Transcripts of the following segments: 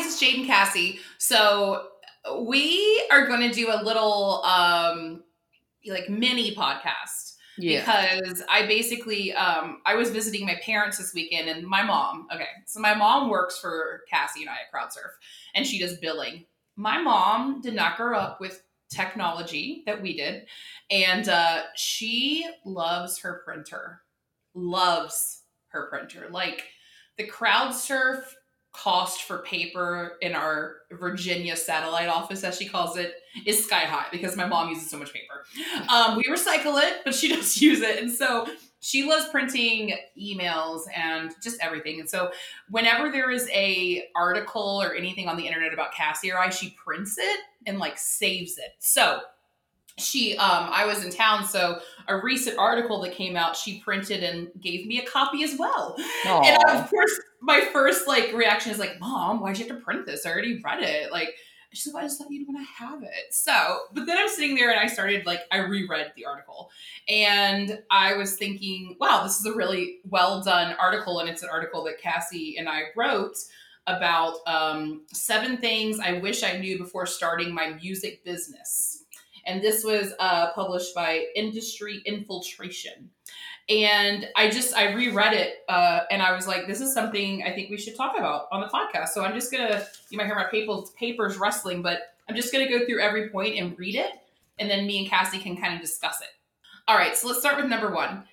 guys, it's Jade and Cassie. So we are going to do a little um like mini podcast Yeah. because I basically um I was visiting my parents this weekend and my mom. Okay, so my mom works for Cassie and I at CrowdSurf, and she does billing. My mom did not grow up with technology that we did, and uh, she loves her printer. Loves her printer. Like the CrowdSurf cost for paper in our Virginia satellite office, as she calls it, is sky high because my mom uses so much paper. Um, we recycle it, but she does use it. And so she loves printing emails and just everything. And so whenever there is a article or anything on the internet about Cassie or I, she prints it and like saves it. So she um I was in town, so a recent article that came out, she printed and gave me a copy as well. And of course, my first like reaction is like, "Mom, why'd you have to print this? I already read it." Like, she's like, "I just thought you'd want to have it." So, but then I'm sitting there and I started like I reread the article, and I was thinking, "Wow, this is a really well done article," and it's an article that Cassie and I wrote about um, seven things I wish I knew before starting my music business. And this was uh, published by Industry Infiltration and I just I reread it uh, and I was like, this is something I think we should talk about on the podcast. So I'm just gonna you might hear my papers papers rustling, but I'm just gonna go through every point and read it, and then me and Cassie can kind of discuss it. All right, so let's start with number one.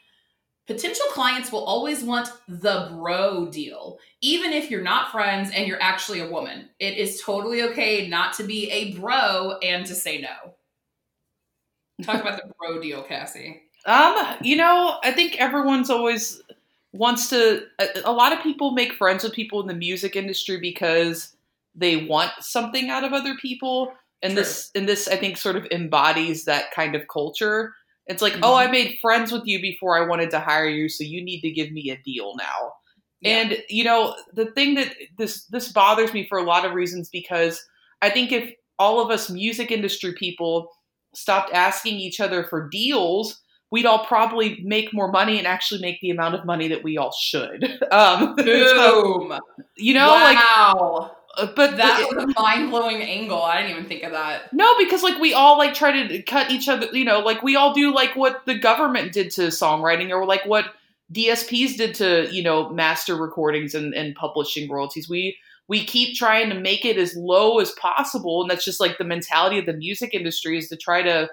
Potential clients will always want the bro deal, even if you're not friends and you're actually a woman. It is totally okay not to be a bro and to say no. Talk about the bro deal, Cassie. Um, you know, I think everyone's always wants to. A, a lot of people make friends with people in the music industry because they want something out of other people, and True. this and this I think sort of embodies that kind of culture. It's like, Mhm. oh, I made friends with you before I wanted to hire you, so you need to give me a deal now. Yeah. And you know, the thing that this this bothers me for a lot of reasons because I think if all of us music industry people stopped asking each other for deals, we'd all probably make more money and actually make the amount of money that we all should. Um, so, Boom. you know, like, wow. uh, but that the- was a mind blowing angle. I didn't even think of that. no, because like we all like try to cut each other. You know, like we all do like what the government did to songwriting, or like what DSPs did to you know master recordings and, and publishing royalties. We we keep trying to make it as low as possible, and that's just like the mentality of the music industry is to try to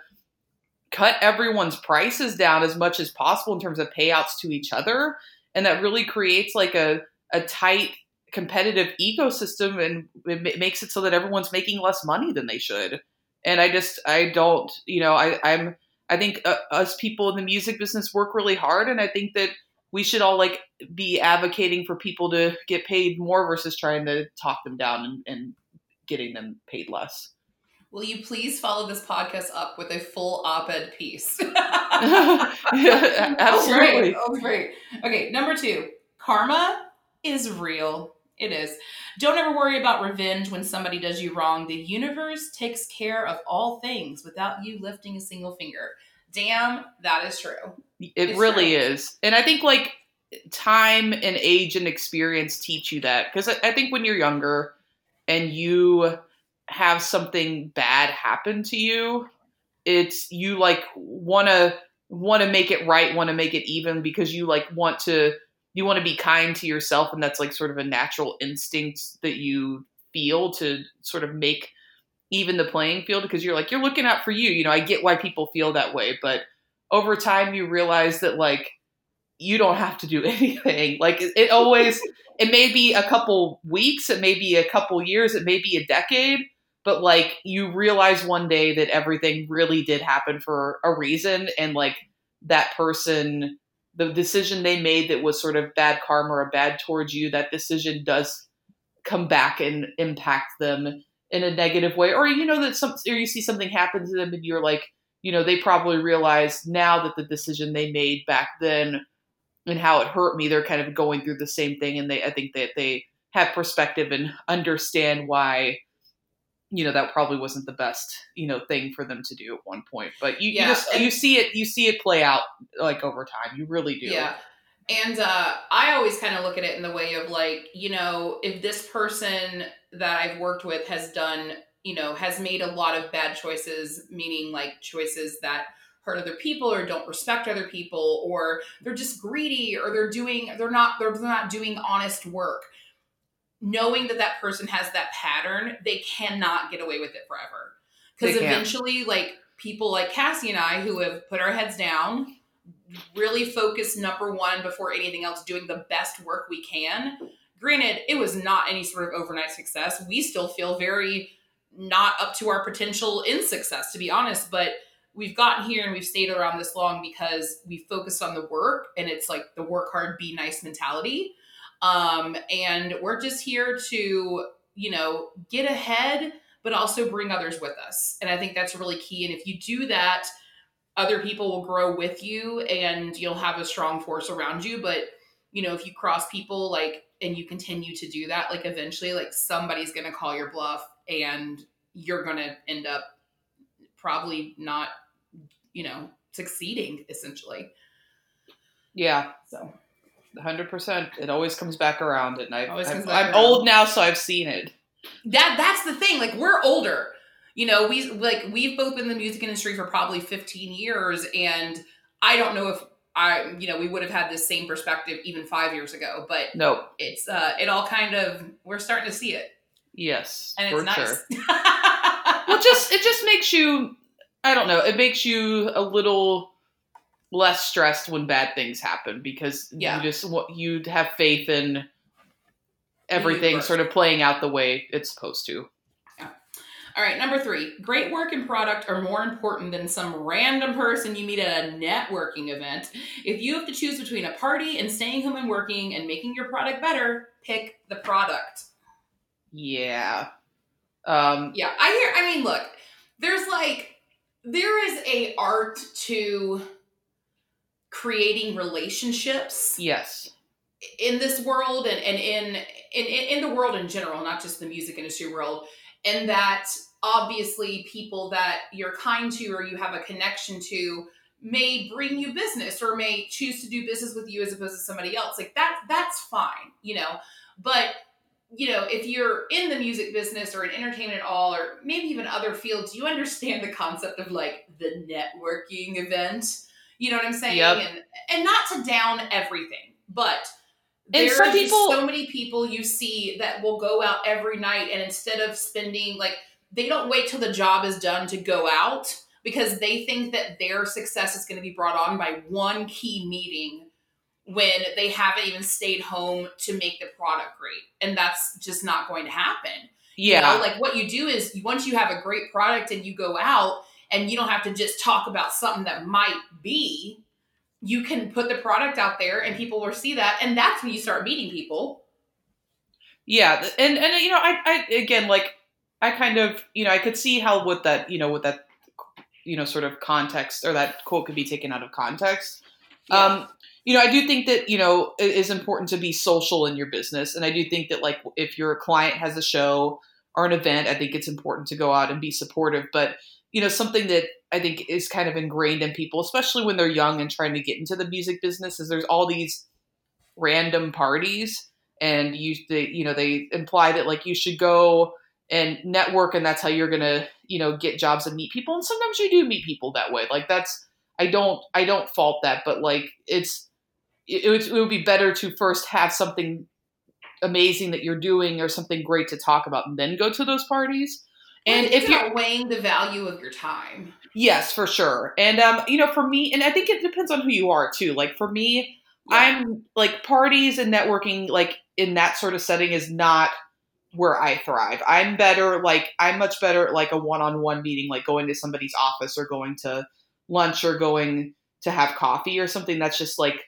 cut everyone's prices down as much as possible in terms of payouts to each other, and that really creates like a a tight competitive ecosystem and it makes it so that everyone's making less money than they should. And i just i don't you know i i'm i think uh, us people in the music business work really hard and i think that we should all like be advocating for people to get paid more versus trying to talk them down and, and getting them paid less Will you please follow this podcast up with a full op ed piece? Yeah, absolutely oh, oh, great. Okay, number two karma is real. It is. Don't ever worry about revenge when somebody does you wrong. The universe takes care of all things without you lifting a single finger. Damn, that is true. It It's really true. is. And I think like time and age and experience teach you that. Because I, I think when you're younger and you have something bad happen to you, it's you like want to want to make it right, want to make it even because you like want to you want to be kind to yourself and that's like sort of a natural instinct that you feel to sort of make even the playing field because you're like you're looking out for you. You know, I get why people feel that way, but over time you realize that like you don't have to do anything like it, always it may be a couple weeks it may be a couple years it may be a decade but like you realize one day that everything really did happen for a reason and like that person the decision they made that was sort of bad karma or bad towards you that decision does come back and impact them in a negative way or you know that some or you see something happen to them and you're like you know they probably realize now that the decision they made back then and how it hurt me they're kind of going through the same thing and they i think that they have perspective and understand why you know that probably wasn't the best you know thing for them to do at one point. But you, Yeah, you just you see it you see it play out like over time. You really do. Yeah. And uh, I always kind of look at it in the way of like, you know, if this person that I've worked with has done, you know, has made a lot of bad choices, meaning like choices that hurt other people or don't respect other people or they're just greedy or they're doing they're not they're not doing honest work knowing that that person has that pattern they cannot get away with it forever. Because eventually like people like cassie and i who have put our heads down really focus number one before anything else doing the best work we can. Granted it was not any sort of overnight success. We still feel very not up to our potential in success to be honest but we've gotten here and we've stayed around this long because we focused on the work and it's like the work hard be nice mentality. Um, and we're just here to you know get ahead but also bring others with us. And i think that's really key. And if you do that other people will grow with you and you'll have a strong force around you but you know if you cross people like and you continue to do that like eventually like somebody's gonna call your bluff and you're gonna end up probably not you know, succeeding essentially. Yeah. So. 100%. It always comes back around. And I, I'm, I'm old now, so I've seen it. That That's the thing. Like, we're older. You know, we like we've both been in the music industry for probably 15 years, and I don't know if I, you know, we would have had this same perspective even five years ago. But no, it's uh, it all kind of we're starting to see it. Yes, and it's nice. Sure. well, just it just makes you I don't know. It makes you a little less stressed when bad things happen because yeah. you just you'd have faith in everything sort of playing out the way it's supposed to. All right, number three. Great work and product are more important than some random person you meet at a networking event. If you have to choose between a party and staying home and working and making your product better, pick the product. Yeah. Um, yeah, I hear. I mean, look, there's like there is a art to creating relationships yes in this world and, and in, in in the world in general not just the music industry world and that obviously people that you're kind to or you have a connection to may bring you business or may choose to do business with you as opposed to somebody else like that that's fine you know but you know, if you're in the music business or in entertainment at all, or maybe even other fields, you understand the concept of like the networking event. You know what I'm saying? Yep. And and not to down everything, but and there are people, so many people you see that will go out every night and instead of spending like they don't wait till the job is done to go out because they think that their success is going to be brought on by one key meeting when they haven't even stayed home to make the product great. And that's just not going to happen. Yeah. You know, like what you do is once you have a great product and you go out and you don't have to just talk about something that might be, you can put the product out there and people will see that. And that's when you start meeting people. Yeah. And, and, you know, I, I, again, like, I kind of, you know, I could see how with that, you know, with that, you know, sort of context or that quote could be taken out of context. Yeah. Um, you know, I do think that, you know, it is important to be social in your business. And I do think that, like, if your client has a show or an event, I think it's important to go out and be supportive. But, you know, something that I think is kind of ingrained in people, especially when they're young and trying to get into the music business, is there's all these random parties. And you, they, you know, they imply that, like, you should go and network and that's how you're going to, you know, get jobs and meet people. And sometimes you do meet people that way. Like, that's, I don't, I don't fault that, but like, it's, it, it would be better to first have something amazing that you're doing or something great to talk about and then go to those parties. And if you're weighing the value of your time. Yes, for sure. And um, you know, for me, and I think it depends on who you are too. Like for me, yeah. I'm like parties and networking, like in that sort of setting, is not where I thrive. I'm better, like I'm much better at like a one-on-one meeting, like going to somebody's office or going to lunch or going to have coffee or something. That's just like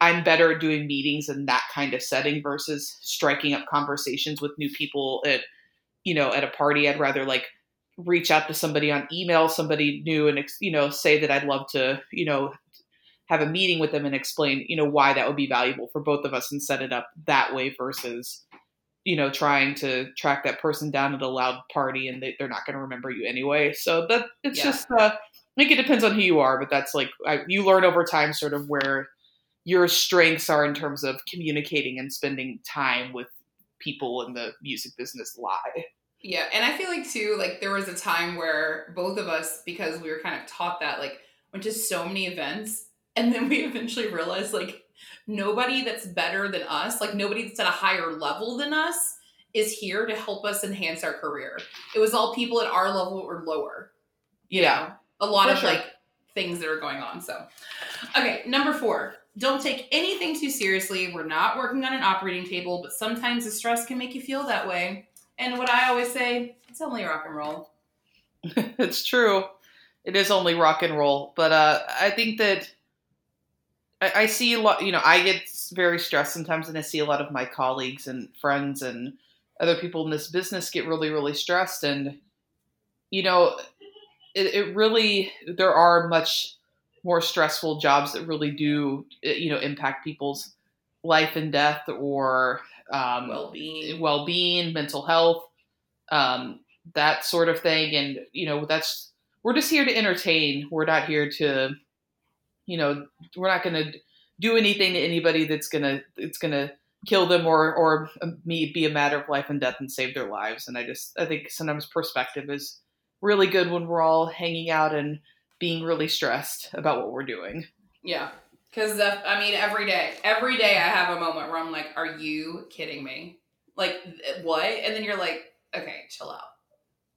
I'm better at doing meetings in that kind of setting versus striking up conversations with new people at, you know, at a party. I'd rather like reach out to somebody on email, somebody new, and you know, say that I'd love to, you know, have a meeting with them and explain, you know, why that would be valuable for both of us and set it up that way versus, you know, trying to track that person down at a loud party and they, are not going to remember you anyway. So that it's yeah. just, uh, I think it depends on who you are, but that's like I, you learn over time, sort of where your strengths are in terms of communicating and spending time with people in the music business lie. Yeah, and I feel like too, like there was a time where both of us, because we were kind of taught that, like went to so many events, and then we eventually realized like nobody that's better than us, like nobody that's at a higher level than us, is here to help us enhance our career. It was all people at our level or lower. You Yeah. know, a lot of sure. like things that are going on. So, okay, number four. Don't take anything too seriously. We're not working on an operating table, but sometimes the stress can make you feel that way. And what I always say, it's only rock and roll. it's true. It is only rock and roll, but uh, I think that I, I see a lot. You know, I get very stressed sometimes, and I see a lot of my colleagues and friends and other people in this business get really, really stressed. And you know, it, it really there are much more stressful jobs that really do eh, you know impact people's life and death or um, Well-being. well-being, mental health, um, that sort of thing. And you know, that's we're just here to entertain. We're not here to, you know, we're not going to do anything to anybody that's gonna it's gonna kill them or or um, me be a matter of life and death and save their lives. And I just I think sometimes perspective is really good when we're all hanging out and being really stressed about what we're doing. Yeah. Because, I mean, every day, every day I have a moment where I'm like, are you kidding me? Like, what? And then you're like, okay, chill out.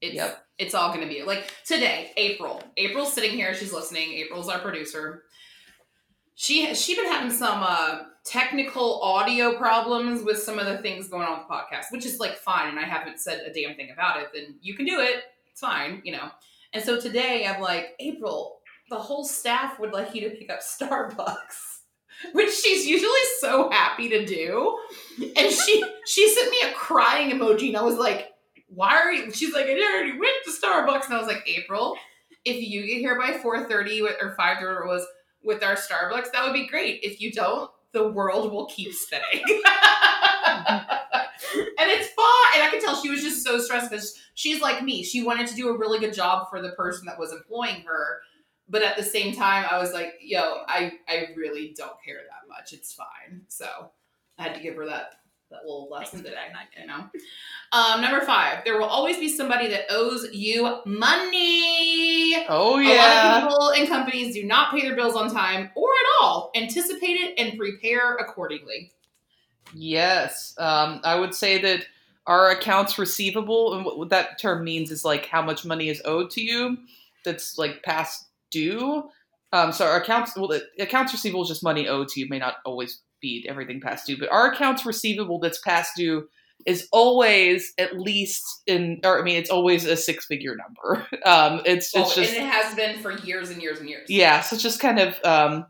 It's, Yep. it's all going to be like today, April. April's sitting here. She's listening. April's our producer. She has she been having some uh, technical audio problems with some of the things going on with the podcast, which is like fine. And I haven't said a damn thing about it. Then you can do it. It's fine, you know. And so today I'm like, April, the whole staff would like you to pick up Starbucks, which she's usually so happy to do. And she she sent me a crying emoji, and I was like, "Why are you?" She's like, "I already went to Starbucks," and I was like, "April, if you get here by four thirty or five or it was with our Starbucks, that would be great. If you don't, the world will keep spinning." and it's fine. And I could tell she was just so stressed because she's like me. She wanted to do a really good job for the person that was employing her. But at the same time, I was like, yo, I, I really don't care that much. It's fine. So I had to give her that that little lesson today, you know. Um, number five, there will always be somebody that owes you money. Oh A lot yeah. of people and companies do not pay their bills on time or at all. Anticipate it and prepare accordingly. Yes, um, I would say that our accounts receivable, and what that term means is like how much money is owed to you that's like past due. Um, so our accounts, well, the accounts receivable is just money owed to you. May not always be everything past due, but our accounts receivable that's past due is always at least in, or I mean, it's always a six figure number. Um, it's it's Oh, just and it has been for years and years and years. yeah, so it's just kind of um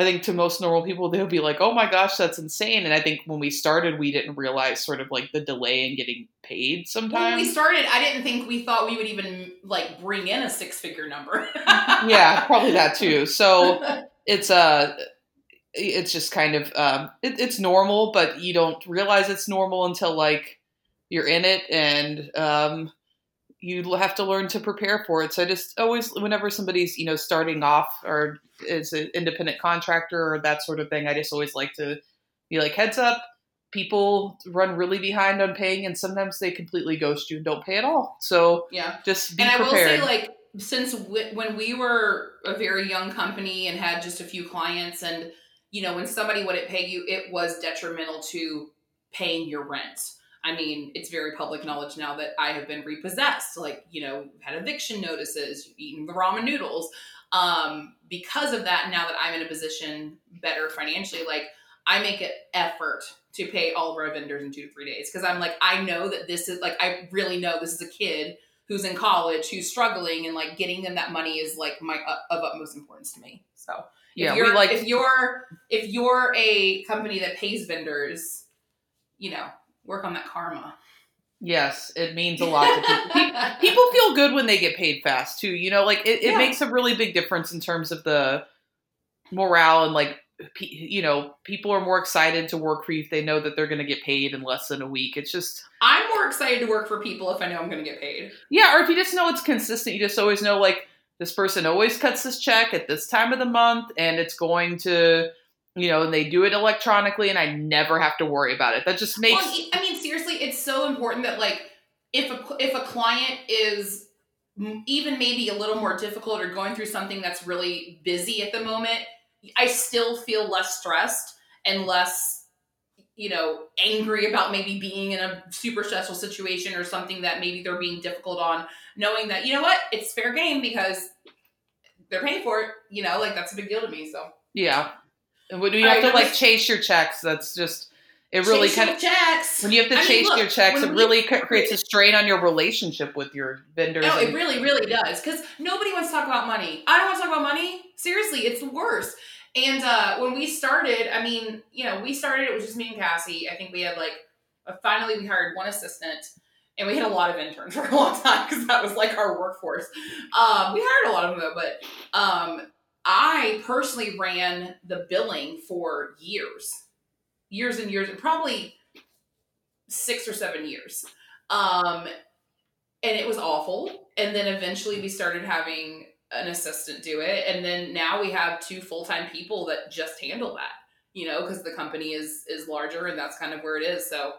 I think to most normal people they'll be like, "Oh my gosh, that's insane." And I think when we started, we didn't realize sort of like the delay in getting paid sometimes. When we started, I didn't think we thought we would even like bring in a six figure number. yeah, probably that too. So it's uh it's just kind of um it, it's normal, but you don't realize it's normal until like you're in it and um you have to learn to prepare for it. So I just always, whenever somebody's you know starting off or is an independent contractor or that sort of thing, I just always like to be like, heads up, people run really behind on paying, and sometimes they completely ghost you and don't pay at all. So yeah. just be and I will say, like, since w- when we were a very young company and had just a few clients, and you know, when somebody wouldn't pay you, it was detrimental to paying your rent. I mean, it's very public knowledge now that I have been repossessed. Like, you know, had eviction notices, eaten the ramen noodles. Um, because of that, now that I'm in a position better financially, like I make an effort to pay all of our vendors in two to three days because I'm like, I know that this is like, I really know this is a kid who's in college who's struggling and like getting them that money is like my uh, of utmost importance to me. So if yeah, you're like if you're if you're a company that pays vendors, you know, work on that karma. yes, it means a lot to people. People feel good when they get paid fast too. You know, like it, it Yeah. makes a really big difference in terms of the morale and like you know people are more excited to work for you if they know that they're going to get paid in less than a week. It's just I'm more excited to work for people if I know I'm going to get paid. yeah, or if you just know it's consistent, you just always know like this person always cuts this check at this time of the month, and it's going to you know, and they do it electronically, and I never have to worry about it. That just makes Well, I it's so important that like if a if a client is even maybe a little more difficult or going through something that's really busy at the moment, I still feel less stressed and less you know angry about maybe being in a super stressful situation or something that maybe they're being difficult on knowing that you know what it's fair game because they're paying for it you know like that's a big deal to me so yeah. And you have to like chase your checks, that's just it really Chase kind of checks when you have to I mean, chase look, your checks, it really creates a strain on your relationship with your vendors. No, and- it really, really does. Because nobody wants to talk about money. I don't want to talk about money. Seriously, it's the worst. And uh, when we started, I mean, you know, we started, it was just me and Cassie. I think we had like, uh, finally, we hired one assistant and we had a lot of interns for a long time because that was like our workforce. Um, we hired a lot of them though, but um, I personally ran the billing for years, years and years, and probably six or seven years. Um, and it was awful. And then eventually we started having an assistant do it. And then now we have two full time people that just handle that, you know, because the company is is larger and that's kind of where it is. So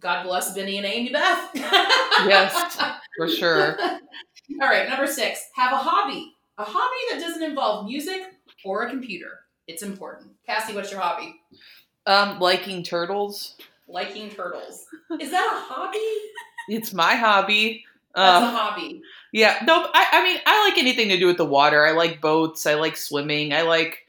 God bless Benny and Amy Beth. Yes, for sure. All right, number six, have a hobby. A hobby that doesn't involve music or a computer. It's important. Cassie, what's your hobby? Um, liking turtles. Liking turtles. Is that a hobby? It's my hobby. That's Um, a hobby. Yeah, no, I, I mean, I like anything to do with the water. I like boats. I like swimming. I like,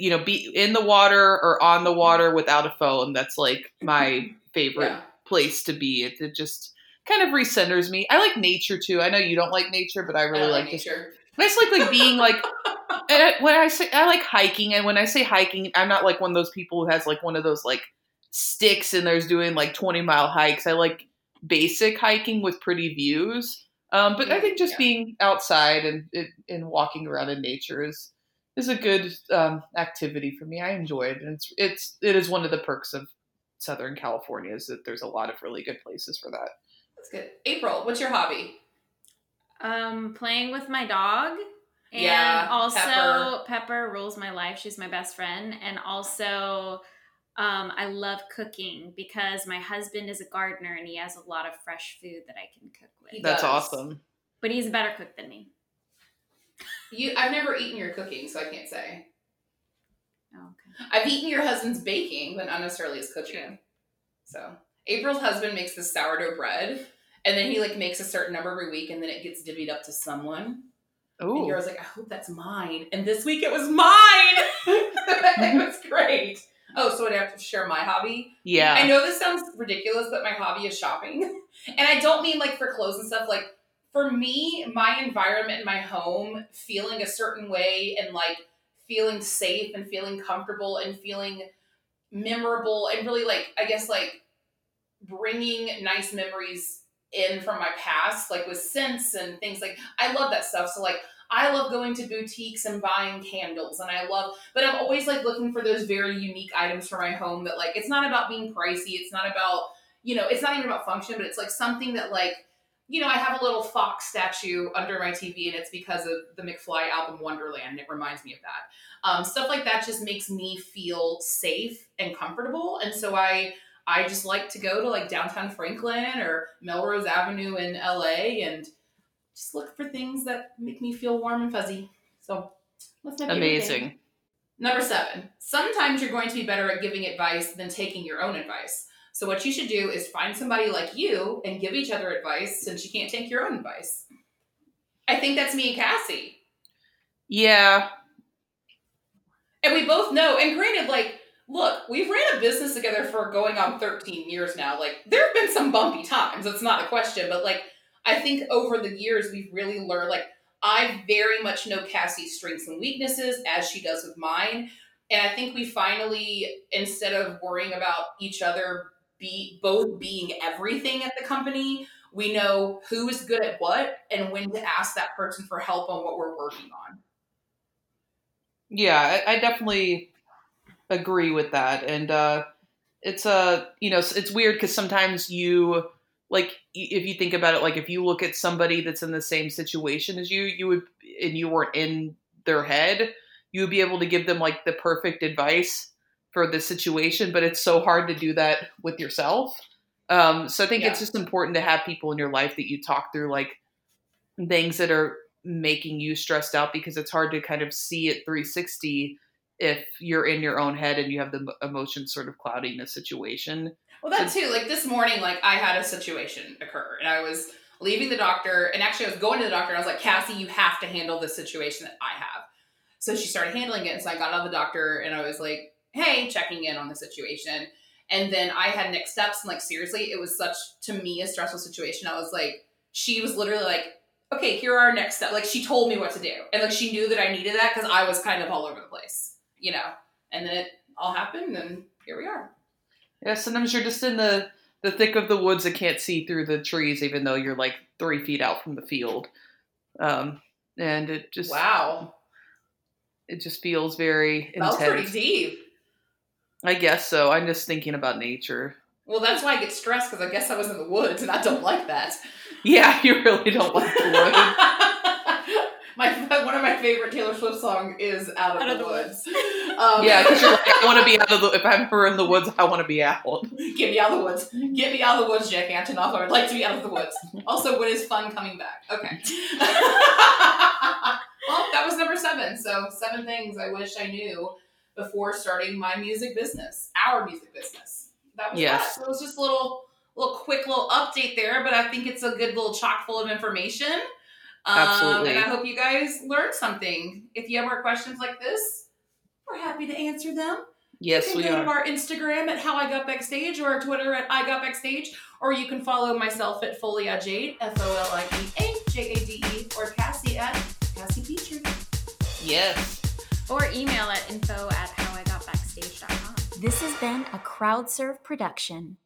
you know, be in the water or on the water without a phone. That's like my favorite Yeah. place to be. It, it just kind of recenters me. I like nature too. I know you don't like nature, but I I really like like just. nature. I just like like being like. when I say I like hiking, and when I say hiking, I'm not like one of those people who has like one of those like sticks and there's doing like 20 mile hikes. I like basic hiking with pretty views. Um, but I think just Yeah. being outside and, and and walking around in nature is is a good um, activity for me. I enjoy it, and it's it's it is one of the perks of Southern California is that there's a lot of really good places for that. That's good. April, what's your hobby? Um, playing with my dog. And Yeah, also Pepper. Pepper. rules my life. She's my best friend. And also um, I love cooking because my husband is a gardener and he has a lot of fresh food that I can cook with. That's awesome. But he's a better cook than me. You, I've never eaten your cooking, so I can't say. Oh, okay. I've eaten your husband's baking, but not necessarily his cooking. True. So April's husband makes this sourdough bread, and then he like makes a certain number every week, and then it gets divvied up to someone. And Ooh, you're like, I hope that's mine. And this week it was mine. it was great. Oh, so I'd have to share my hobby. yeah. I know this sounds ridiculous, but my hobby is shopping. And I don't mean like for clothes and stuff. Like for me, my environment my home, feeling a certain way and like feeling safe and feeling comfortable and feeling memorable and really like, I guess, like bringing nice memories in from my past, like with scents and things like I love that stuff. So like I love going to boutiques and buying candles and I love but I'm always like looking for those very unique items for my home that like it's not about being pricey, it's not about, you know, it's not even about function, but it's like something that like you know, I have a little fox statue under my TV, and it's because of the McFly album Wonderland. And it reminds me of that. Um, stuff like that just makes me feel safe and comfortable, and so I I just like to go to like downtown Franklin or Melrose Avenue in LA and just look for things that make me feel warm and fuzzy. So that's my. Amazing. Number seven, sometimes you're going to be better at giving advice than taking your own advice. So, what you should do is find somebody like you and give each other advice since you can't take your own advice. I think that's me and Cassie. Yeah. And we both know, and granted, like, look, we've ran a business together for going on 13 years now. Like, there have been some bumpy times. That's not a question. But, like, I think over the years, we've really learned, like, I very much know Cassie's strengths and weaknesses as she does with mine. And I think we finally, instead of worrying about each other be both being everything at the company, we know who is good at what and when to ask that person for help on what we're working on. Yeah, I, I definitely agree with that, and uh, it's uh, you know, it's- it's weird because sometimes you like if you think about it, like if you look at somebody that's in the same situation as you, you would, and you weren't in their head, you would be able to give them like the perfect advice. for the situation, but it's so hard to do that with yourself. Um, so I think Yeah. it's just important to have people in your life that you talk through like things that are making you stressed out because it's hard to kind of see it 360 if you're in your own head and you have the emotions sort of clouding the situation. Well, that too. Like this morning, like I had a situation occur, and I was leaving the doctor, and actually I was going to the doctor, and I was like, Cassie, you have to handle this situation that I have. So she started handling it, and so I got out of the doctor, and I was like, Hey, checking in on the situation. And then I had next steps, and like seriously, it was such to me a stressful situation. I was like, she was literally like, okay, here are our next steps. Like she told me what to do, and like she knew that I needed that because I was kind of all over the place, you know. And then it all happened, and here we are. Yeah, sometimes you're just in the the thick of the woods and can't see through the trees, even though you're like three feet out from the field. Um, and it just Wow. it just feels very That was pretty deep. I guess so. I'm just thinking about nature. Well, that's why I get stressed because I guess I was in the woods and I don't like that. Yeah, you really don't like the wood. my one of my favorite Taylor Swift songs is "Out of, Out the, of the Woods." Um, yeah, because you're like, I want to be out of the. If I'm ever in the woods, I want to be out. get me out of the woods. Get me out of the woods, Jack Antonoff. I would like to be out of the woods. Also, when is fun coming back? Okay. well, that was number seven. So seven things I wish I knew before starting my music business, our music business. That was Yes. that. So it was just a little, little quick little update there, but I think it's a good little chock full of information. Um, Absolutely. And I hope you guys learned something. If you have more questions like this, we're happy to answer them. Yes, you we can go to our Instagram at How I Got Backstage or our Twitter at I Got Backstage, or you can follow myself at Folia Jade, F O L I E A J A D E, or Cassie at Cassie Petrey. Yes. Or email at info at howigotbackstage.com. This has been a CrowdSurf production.